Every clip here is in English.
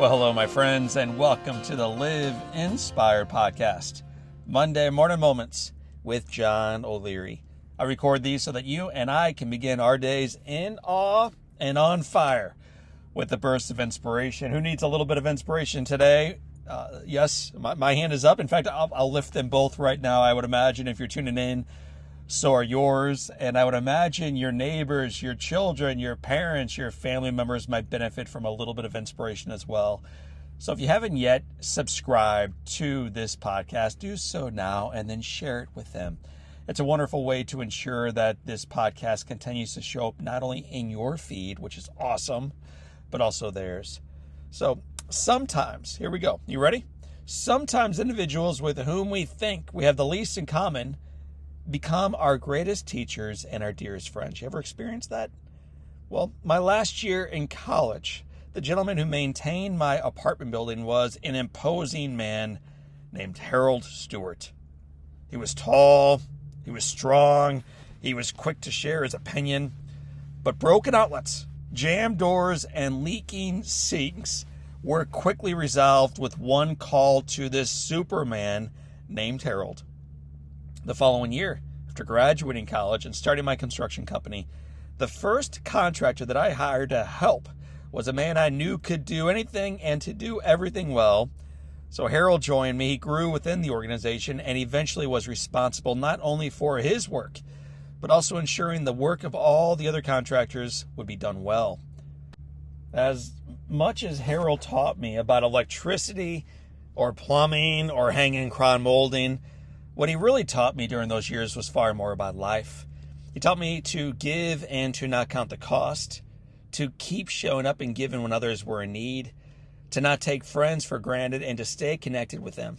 Well, hello, my friends, and welcome to the Live Inspired podcast, Monday Morning Moments with John O'Leary. I record these so that you and I can begin our days in awe and on fire with a burst of inspiration. Who needs a little bit of inspiration today? Uh, yes, my, my, hand is up. In fact, I'll, I'll lift them both right now. I would imagine if you're tuning in so are yours. And I would imagine your neighbors, your children, your parents, your family members might benefit from a little bit of inspiration as well. So if you haven't yet subscribed to this podcast, do so now and then share it with them. It's a wonderful way to ensure that this podcast continues to show up not only in your feed, which is awesome, but also theirs. So sometimes, here we go. You ready? Sometimes individuals with whom we think we have the least in common become our greatest teachers and our dearest friends. You ever experienced that? Well, my last year in college, the gentleman who maintained my apartment building was an imposing man named Harold Stewart. He was tall, he was strong, he was quick to share his opinion, but broken outlets, jammed doors, and leaking sinks were quickly resolved with one call to this Superman named Harold. The following year, after graduating college and starting my construction company, the first contractor that I hired to help was a man I knew could do anything and to do everything well. So Harold joined me. He grew within the organization and eventually was responsible not only for his work, but also ensuring the work of all the other contractors would be done well. As much as Harold taught me about electricity or plumbing or hanging crown molding, what he really taught me during those years was far more about life. He taught me to give and to not count the cost, to keep showing up and giving when others were in need, to not take friends for granted, and to stay connected with them.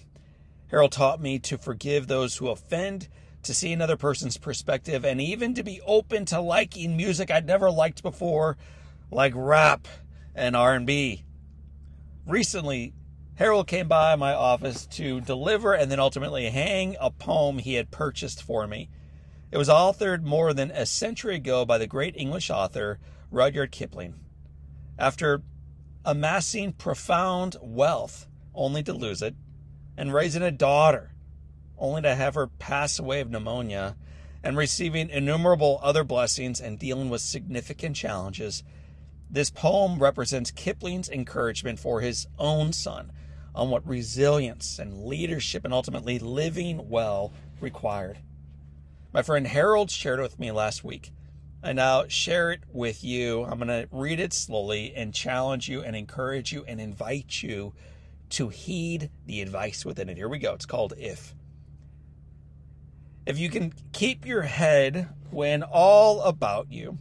Harold taught me to forgive those who offend, to see another person's perspective, and even to be open to liking music I'd never liked before, like rap and R&B. Recently, Harold came by my office to deliver and then ultimately hang a poem he had purchased for me. It was authored more than a century ago by the great English author Rudyard Kipling. After amassing profound wealth only to lose it, and raising a daughter only to have her pass away of pneumonia, and receiving innumerable other blessings and dealing with significant challenges, this poem represents Kipling's encouragement for his own son on what resilience and leadership and ultimately living well required. My friend Harold shared it with me last week. And I now share it with you. I'm going to read it slowly and challenge you and encourage you and invite you to heed the advice within it. Here we go. It's called If. If you can keep your head when all about you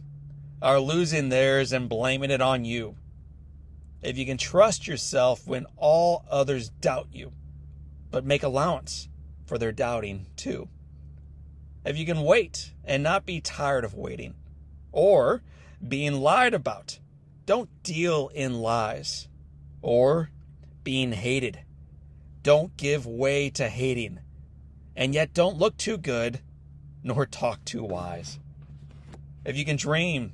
are losing theirs and blaming it on you, if you can trust yourself when all others doubt you, but make allowance for their doubting too. If you can wait and not be tired of waiting, or being lied about, don't deal in lies, or being hated, don't give way to hating, and yet don't look too good nor talk too wise. If you can dream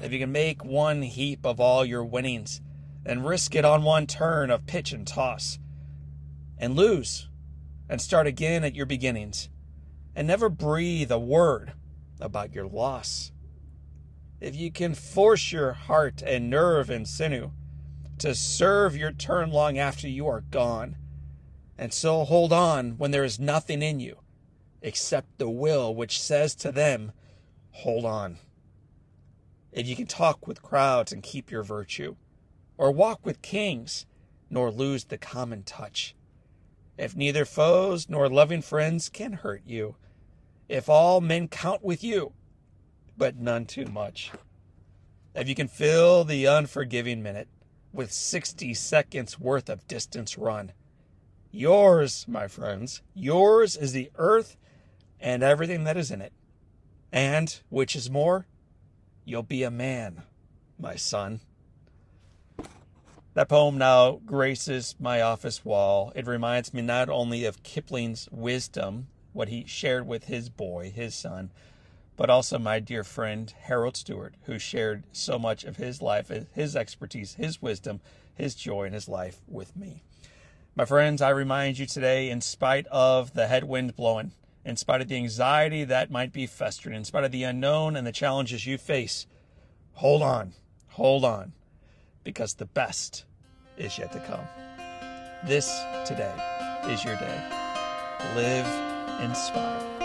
If you can make one heap of all your winnings and risk it on one turn of pitch and toss, and lose and start again at your beginnings, and never breathe a word about your loss. If you can force your heart and nerve and sinew to serve your turn long after you are gone, and so hold on when there is nothing in you except the will which says to them, Hold on if you can talk with crowds and keep your virtue, or walk with kings, nor lose the common touch. If neither foes nor loving friends can hurt you, if all men count with you, but none too much. If you can fill the unforgiving minute with 60 seconds worth of distance run. Yours, my friends, yours is the earth and everything that is in it. And, which is more, you'll be a man, my son. That poem now graces my office wall. It reminds me not only of Kipling's wisdom, what he shared with his boy, his son, but also my dear friend Harold Stewart, who shared so much of his life, his expertise, his wisdom, his joy in his life with me. My friends, I remind you today, in spite of the headwind blowing, in spite of the anxiety that might be festering, in spite of the unknown and the challenges you face, hold on, hold on, because the best is yet to come. This today is your day. Live inspired.